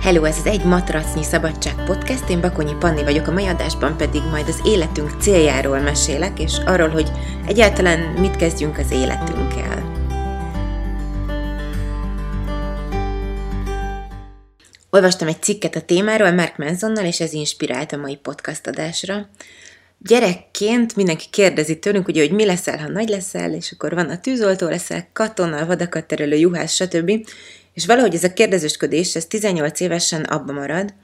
Hello, ez az Egy Matracnyi Szabadság Podcast, én Bakonyi Panni vagyok, a mai adásban pedig majd az életünk céljáról mesélek, és arról, hogy egyáltalán mit kezdjünk az életünkkel. Olvastam egy cikket a témáról Mark Mansonnal, és ez inspirált a mai podcast adásra. Gyerekként mindenki kérdezi tőlünk, ugye, hogy mi leszel, ha nagy leszel, és akkor van a tűzoltó leszel, katona, vadakat terelő, juhász, stb. És valahogy ez a kérdezősködés, ez 18 évesen abba marad,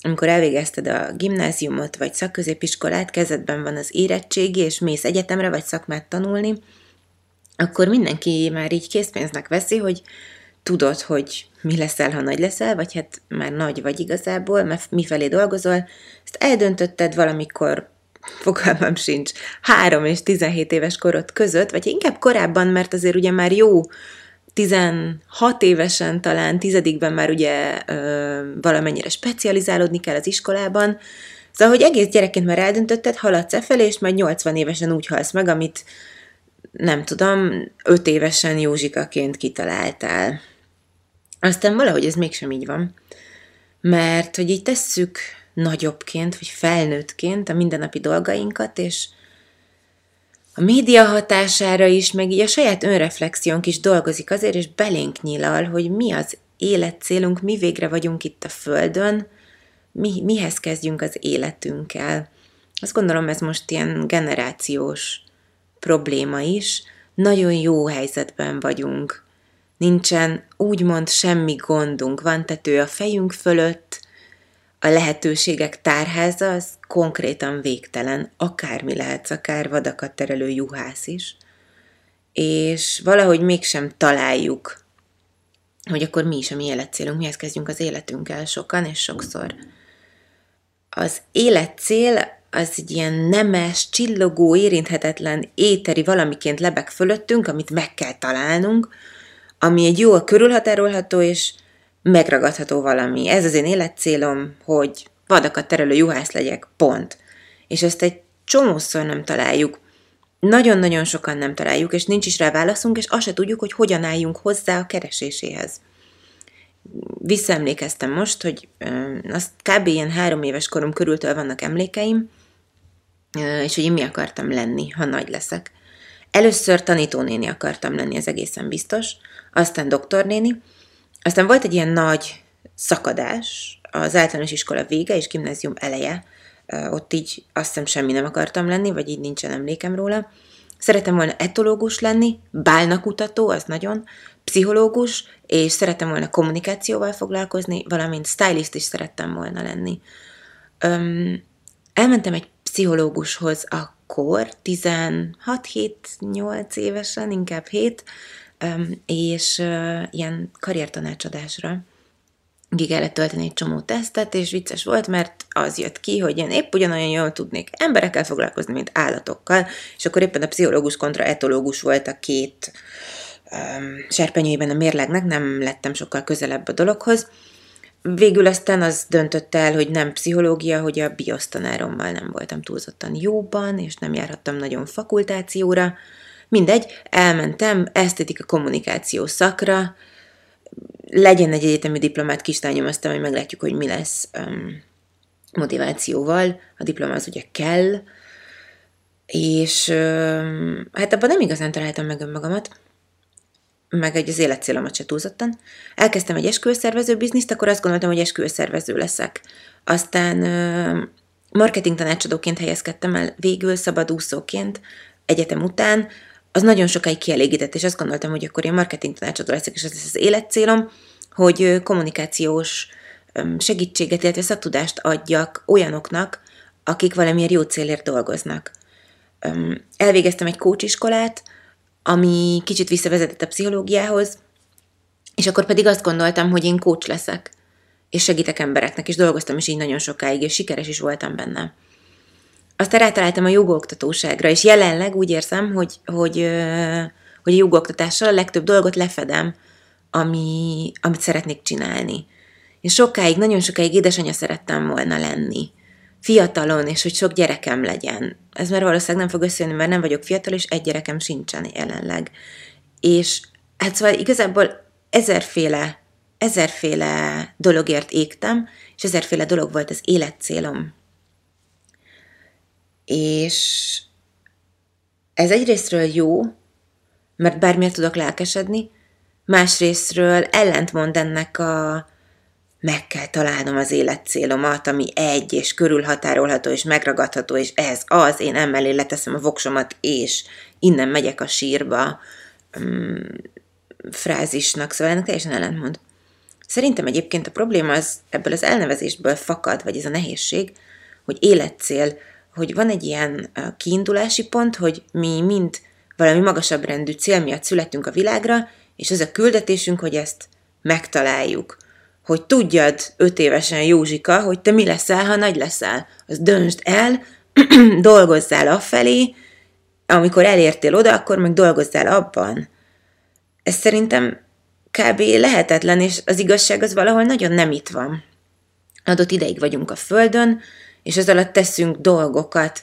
amikor elvégezted a gimnáziumot vagy szakközépiskolát, kezedben van az érettségi, és mész egyetemre vagy szakmát tanulni, akkor mindenki már így készpénznek veszi, hogy tudod, hogy mi leszel, ha nagy leszel, vagy hát már nagy vagy igazából, mert mifelé dolgozol, ezt eldöntötted valamikor, fogalmam sincs, 3 és 17 éves korod között, vagy inkább korábban, mert azért ugye már jó 16 évesen, talán tizedikben már ugye ö, valamennyire specializálódni kell az iskolában, Szóval, hogy egész gyerekként már eldöntötted, haladsz e felé, és majd 80 évesen úgy halsz meg, amit nem tudom, 5 évesen Józsikaként kitaláltál. Aztán valahogy ez mégsem így van. Mert hogy így tesszük nagyobbként, vagy felnőttként a mindennapi dolgainkat, és a média hatására is, meg így a saját önreflexiónk is dolgozik azért, és belénk nyilal, hogy mi az életcélunk, mi végre vagyunk itt a Földön, mi, mihez kezdjünk az életünkkel. Azt gondolom, ez most ilyen generációs probléma is. Nagyon jó helyzetben vagyunk. Nincsen úgymond semmi gondunk. Van tető a fejünk fölött, a lehetőségek tárháza az konkrétan végtelen, akármi lehet, akár vadakat terelő juhász is, és valahogy mégsem találjuk, hogy akkor mi is a mi életcélunk, mihez kezdjünk az életünkkel sokan és sokszor. Az életcél az egy ilyen nemes, csillogó, érinthetetlen, éteri valamiként lebeg fölöttünk, amit meg kell találnunk, ami egy jól körülhatárolható és megragadható valami. Ez az én életcélom, hogy vadakat terelő juhász legyek, pont. És ezt egy csomószor nem találjuk. Nagyon-nagyon sokan nem találjuk, és nincs is rá válaszunk, és azt se tudjuk, hogy hogyan álljunk hozzá a kereséséhez. Visszaemlékeztem most, hogy azt kb. ilyen három éves korom körültől vannak emlékeim, és hogy én mi akartam lenni, ha nagy leszek. Először tanítónéni akartam lenni, ez egészen biztos, aztán doktornéni, aztán volt egy ilyen nagy szakadás, az általános iskola vége és gimnázium eleje, ott így azt hiszem semmi nem akartam lenni, vagy így nincsen emlékem róla. Szeretem volna etológus lenni, bálnakutató, az nagyon, pszichológus, és szerettem volna kommunikációval foglalkozni, valamint stylist is szerettem volna lenni. Öm, elmentem egy pszichológushoz akkor, 16-7-8 évesen, inkább 7, és ilyen karriertanácsadásra ki kellett tölteni egy csomó tesztet, és vicces volt, mert az jött ki, hogy én épp ugyanolyan jól tudnék emberekkel foglalkozni, mint állatokkal, és akkor éppen a pszichológus kontra etológus volt a két um, serpenyőjében a mérlegnek, nem lettem sokkal közelebb a dologhoz. Végül aztán az döntött el, hogy nem pszichológia, hogy a biosztanárommal nem voltam túlzottan jóban, és nem járhattam nagyon fakultációra, Mindegy, elmentem esztétika kommunikáció szakra, legyen egy egyetemi diplomát kislányom, aztán majd meglátjuk, hogy mi lesz um, motivációval. A diploma az ugye kell, és um, hát abban nem igazán találtam meg önmagamat, meg egy az életcélomat se túlzottan. Elkezdtem egy esküvőszervező bizniszt, akkor azt gondoltam, hogy esküvőszervező leszek. Aztán uh, marketing tanácsadóként helyezkedtem el végül szabadúszóként egyetem után, az nagyon sokáig kielégített, és azt gondoltam, hogy akkor én marketing tanácsadó leszek, és ez lesz az életcélom, hogy kommunikációs segítséget, illetve szaktudást adjak olyanoknak, akik valamiért jó célért dolgoznak. Elvégeztem egy coachiskolát, ami kicsit visszavezetett a pszichológiához, és akkor pedig azt gondoltam, hogy én coach leszek, és segítek embereknek, és dolgoztam is így nagyon sokáig, és sikeres is voltam benne aztán rátaláltam a jogoktatóságra, és jelenleg úgy érzem, hogy, hogy, hogy a jogoktatással a legtöbb dolgot lefedem, ami, amit szeretnék csinálni. Én sokáig, nagyon sokáig édesanyja szerettem volna lenni. Fiatalon, és hogy sok gyerekem legyen. Ez már valószínűleg nem fog összejönni, mert nem vagyok fiatal, és egy gyerekem sincsen jelenleg. És hát szóval igazából ezerféle ezerféle dologért égtem, és ezerféle dolog volt az életcélom. És ez egyrésztről jó, mert bármiért tudok lelkesedni, másrésztről ellentmond ennek a meg kell találnom az életcélomat, ami egy, és körülhatárolható, és megragadható, és ez az, én emellé leteszem a voksomat, és innen megyek a sírba um, frázisnak, szóval ennek teljesen ellentmond. Szerintem egyébként a probléma az ebből az elnevezésből fakad, vagy ez a nehézség, hogy életcél, hogy van egy ilyen kiindulási pont, hogy mi mind valami magasabb rendű cél miatt születünk a világra, és ez a küldetésünk, hogy ezt megtaláljuk. Hogy tudjad öt évesen Józsika, hogy te mi leszel, ha nagy leszel. Az döntsd el, dolgozzál afelé, amikor elértél oda, akkor meg dolgozzál abban. Ez szerintem kb. lehetetlen, és az igazság az valahol nagyon nem itt van. Adott ideig vagyunk a Földön, és ez alatt teszünk dolgokat,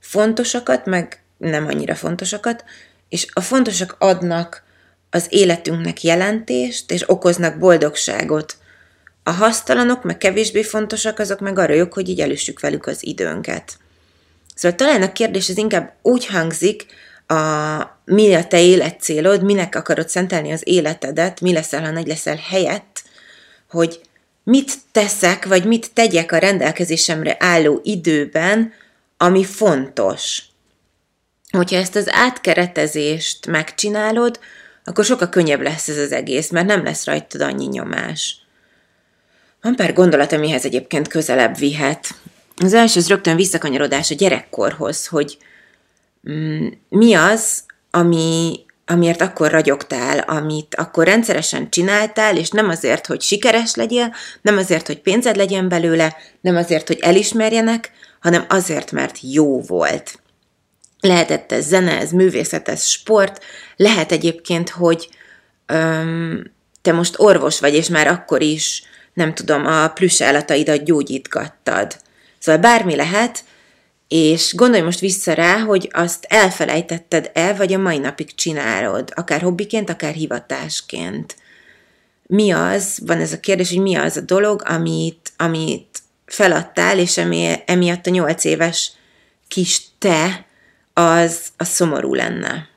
fontosakat, meg nem annyira fontosakat, és a fontosak adnak az életünknek jelentést, és okoznak boldogságot. A hasztalanok, meg kevésbé fontosak, azok meg arra jók, hogy így elüssük velük az időnket. Szóval talán a kérdés az inkább úgy hangzik, a, mi a te életcélod, minek akarod szentelni az életedet, mi leszel, ha nagy leszel helyett, hogy mit teszek, vagy mit tegyek a rendelkezésemre álló időben, ami fontos. Hogyha ezt az átkeretezést megcsinálod, akkor sokkal könnyebb lesz ez az egész, mert nem lesz rajtad annyi nyomás. Van pár gondolat, amihez egyébként közelebb vihet. Az első az rögtön visszakanyarodás a gyerekkorhoz, hogy mm, mi az, ami, amiért akkor ragyogtál, amit akkor rendszeresen csináltál, és nem azért, hogy sikeres legyél, nem azért, hogy pénzed legyen belőle, nem azért, hogy elismerjenek, hanem azért, mert jó volt. Lehetett ez zene, ez művészet, ez sport, lehet egyébként, hogy öm, te most orvos vagy, és már akkor is, nem tudom, a plusz állataidat gyógyítgattad. Szóval bármi lehet, és gondolj most vissza rá, hogy azt elfelejtetted-e, vagy a mai napig csinálod, akár hobbiként, akár hivatásként. Mi az, van ez a kérdés, hogy mi az a dolog, amit, amit feladtál, és emi, emiatt a nyolc éves kis te az, az szomorú lenne.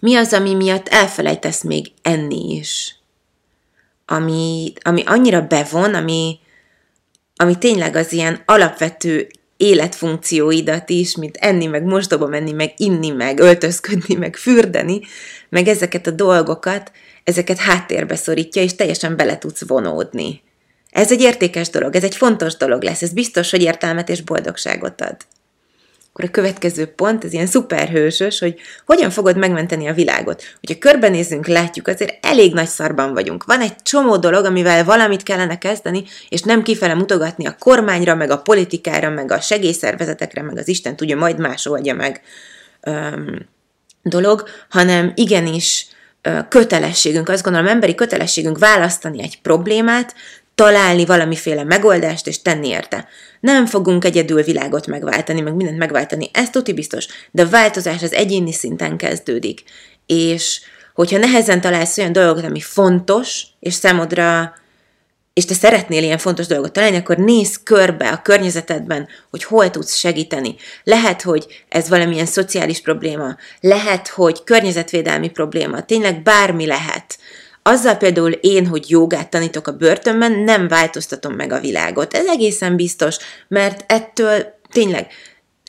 Mi az, ami miatt elfelejtesz még enni is? Ami, ami annyira bevon, ami, ami tényleg az ilyen alapvető életfunkcióidat is, mint enni, meg mosdóba menni, meg inni, meg öltözködni, meg fürdeni, meg ezeket a dolgokat, ezeket háttérbe szorítja, és teljesen bele tudsz vonódni. Ez egy értékes dolog, ez egy fontos dolog lesz, ez biztos, hogy értelmet és boldogságot ad. Akkor a következő pont, ez ilyen szuperhősös, hogy hogyan fogod megmenteni a világot. Hogyha körbenézzünk, látjuk, azért elég nagy szarban vagyunk. Van egy csomó dolog, amivel valamit kellene kezdeni, és nem kifele mutogatni a kormányra, meg a politikára, meg a segélyszervezetekre, meg az Isten tudja, majd más oldja meg öm, dolog, hanem igenis kötelességünk, azt gondolom, emberi kötelességünk választani egy problémát, találni valamiféle megoldást és tenni érte. Nem fogunk egyedül világot megváltani, meg mindent megváltani, ez tuti biztos, de a változás az egyéni szinten kezdődik. És hogyha nehezen találsz olyan dolgokat, ami fontos, és számodra és te szeretnél ilyen fontos dolgot találni, akkor nézz körbe a környezetedben, hogy hol tudsz segíteni. Lehet, hogy ez valamilyen szociális probléma, lehet, hogy környezetvédelmi probléma, tényleg bármi lehet azzal például én, hogy jogát tanítok a börtönben, nem változtatom meg a világot. Ez egészen biztos, mert ettől tényleg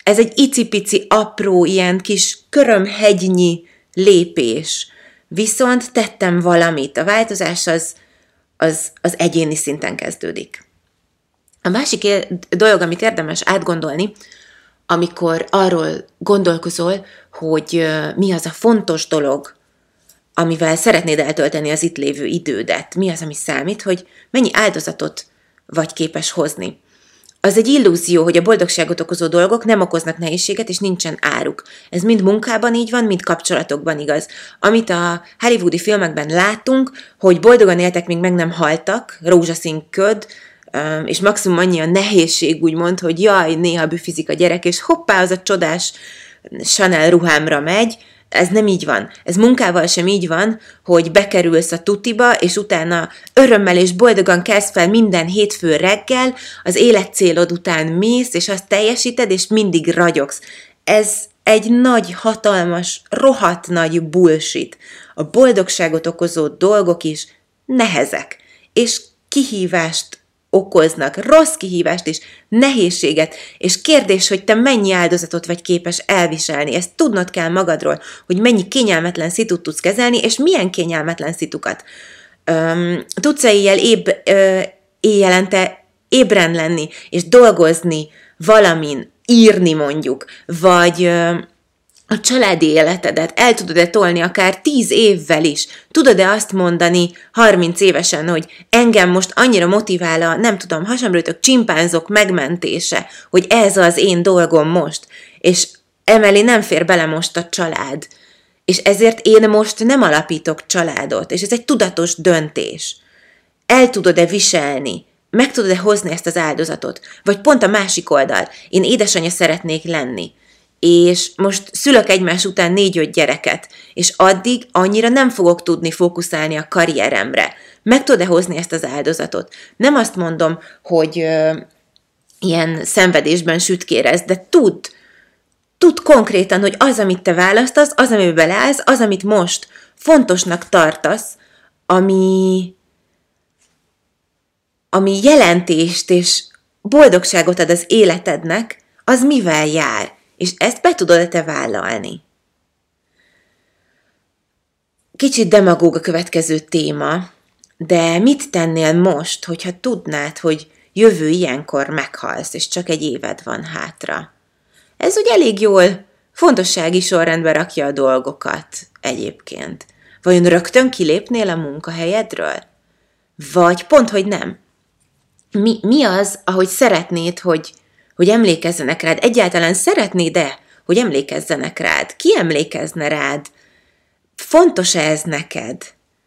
ez egy icipici, apró, ilyen kis körömhegynyi lépés. Viszont tettem valamit. A változás az, az, az egyéni szinten kezdődik. A másik dolog, amit érdemes átgondolni, amikor arról gondolkozol, hogy mi az a fontos dolog, amivel szeretnéd eltölteni az itt lévő idődet. Mi az, ami számít, hogy mennyi áldozatot vagy képes hozni. Az egy illúzió, hogy a boldogságot okozó dolgok nem okoznak nehézséget, és nincsen áruk. Ez mind munkában így van, mind kapcsolatokban igaz. Amit a hollywoodi filmekben látunk, hogy boldogan éltek, míg meg nem haltak, rózsaszín köd, és maximum annyi a nehézség, úgymond, hogy jaj, néha büfizik a gyerek, és hoppá, az a csodás Chanel ruhámra megy, Ez nem így van. Ez munkával sem így van, hogy bekerülsz a tutiba, és utána örömmel és boldogan kezd fel minden hétfő reggel, az életcélod után mész, és azt teljesíted, és mindig ragyogsz. Ez egy nagy, hatalmas, rohadt nagy bullshit. A boldogságot okozó dolgok is nehezek, és kihívást okoznak, rossz kihívást és nehézséget, és kérdés, hogy te mennyi áldozatot vagy képes elviselni. Ezt tudnod kell magadról, hogy mennyi kényelmetlen szitut tudsz kezelni, és milyen kényelmetlen szitukat. Tudsz-e éjjel éb, uh, éjjelente ébren lenni, és dolgozni valamin, írni mondjuk, vagy uh, a családi életedet el tudod-e tolni akár tíz évvel is? Tudod-e azt mondani 30 évesen, hogy engem most annyira motivál a, nem tudom, hasamrőtök, csimpánzok megmentése, hogy ez az én dolgom most, és emeli nem fér bele most a család. És ezért én most nem alapítok családot, és ez egy tudatos döntés. El tudod-e viselni? Meg tudod-e hozni ezt az áldozatot? Vagy pont a másik oldal, én édesanyja szeretnék lenni és most szülök egymás után négy-öt gyereket, és addig annyira nem fogok tudni fókuszálni a karrieremre. Meg tudod-e hozni ezt az áldozatot? Nem azt mondom, hogy ö, ilyen szenvedésben sütkérez, de tudd, tudd konkrétan, hogy az, amit te választasz, az, amiben beleállsz, az, amit most fontosnak tartasz, ami, ami jelentést és boldogságot ad az életednek, az mivel jár? És ezt be tudod te vállalni? Kicsit demagóg a következő téma, de mit tennél most, hogyha tudnád, hogy jövő ilyenkor meghalsz, és csak egy éved van hátra? Ez úgy elég jól fontossági sorrendbe rakja a dolgokat egyébként. Vajon rögtön kilépnél a munkahelyedről? Vagy pont, hogy nem? Mi, mi az, ahogy szeretnéd, hogy hogy emlékezzenek rád. Egyáltalán szeretnéd-e, hogy emlékezzenek rád? Ki emlékezne rád? Fontos-e ez neked?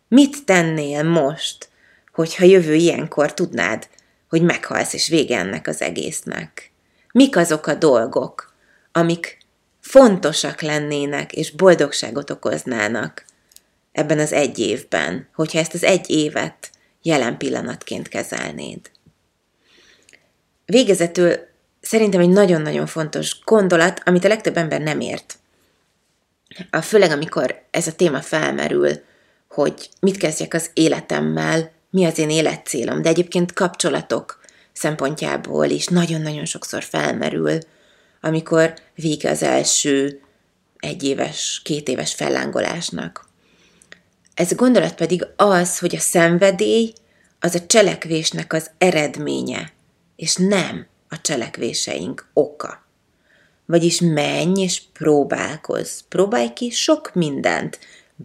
Mit tennél most, hogyha jövő ilyenkor tudnád, hogy meghalsz és vége ennek az egésznek? Mik azok a dolgok, amik fontosak lennének és boldogságot okoznának ebben az egy évben, hogyha ezt az egy évet jelen pillanatként kezelnéd? Végezetül szerintem egy nagyon-nagyon fontos gondolat, amit a legtöbb ember nem ért. A, főleg amikor ez a téma felmerül, hogy mit kezdjek az életemmel, mi az én életcélom, de egyébként kapcsolatok szempontjából is nagyon-nagyon sokszor felmerül, amikor vége az első egyéves, két éves fellángolásnak. Ez a gondolat pedig az, hogy a szenvedély az a cselekvésnek az eredménye, és nem a cselekvéseink oka. Vagyis menj és próbálkozz. Próbálj ki sok mindent,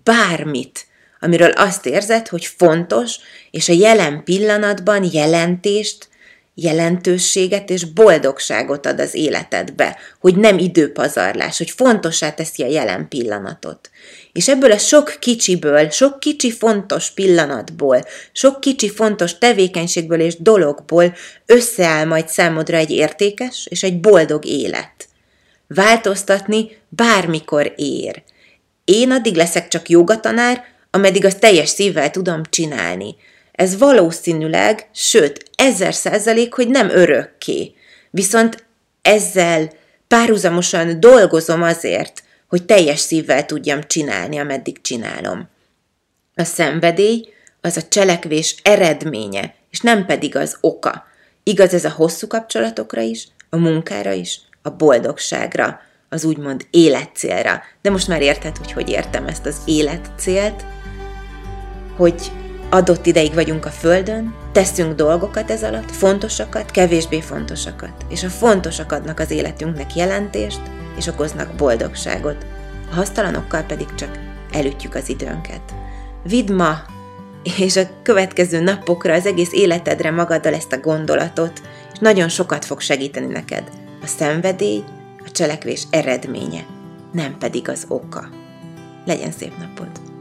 bármit, amiről azt érzed, hogy fontos, és a jelen pillanatban jelentést, jelentőséget és boldogságot ad az életedbe, hogy nem időpazarlás, hogy fontosá teszi a jelen pillanatot. És ebből a sok kicsiből, sok kicsi fontos pillanatból, sok kicsi fontos tevékenységből és dologból összeáll majd számodra egy értékes és egy boldog élet. Változtatni bármikor ér. Én addig leszek csak jogatanár, ameddig azt teljes szívvel tudom csinálni. Ez valószínűleg, sőt, ezer százalék, hogy nem örökké. Viszont ezzel párhuzamosan dolgozom azért, hogy teljes szívvel tudjam csinálni, ameddig csinálom. A szenvedély az a cselekvés eredménye, és nem pedig az oka. Igaz ez a hosszú kapcsolatokra is, a munkára is, a boldogságra, az úgymond életcélra. De most már érted, hogy hogy értem ezt az életcélt, hogy adott ideig vagyunk a Földön, teszünk dolgokat ez alatt, fontosakat, kevésbé fontosakat, és a fontosak adnak az életünknek jelentést, és okoznak boldogságot, a hasztalanokkal pedig csak elütjük az időnket. Vidd ma és a következő napokra, az egész életedre magaddal ezt a gondolatot, és nagyon sokat fog segíteni neked. A szenvedély, a cselekvés eredménye, nem pedig az oka. Legyen szép napod!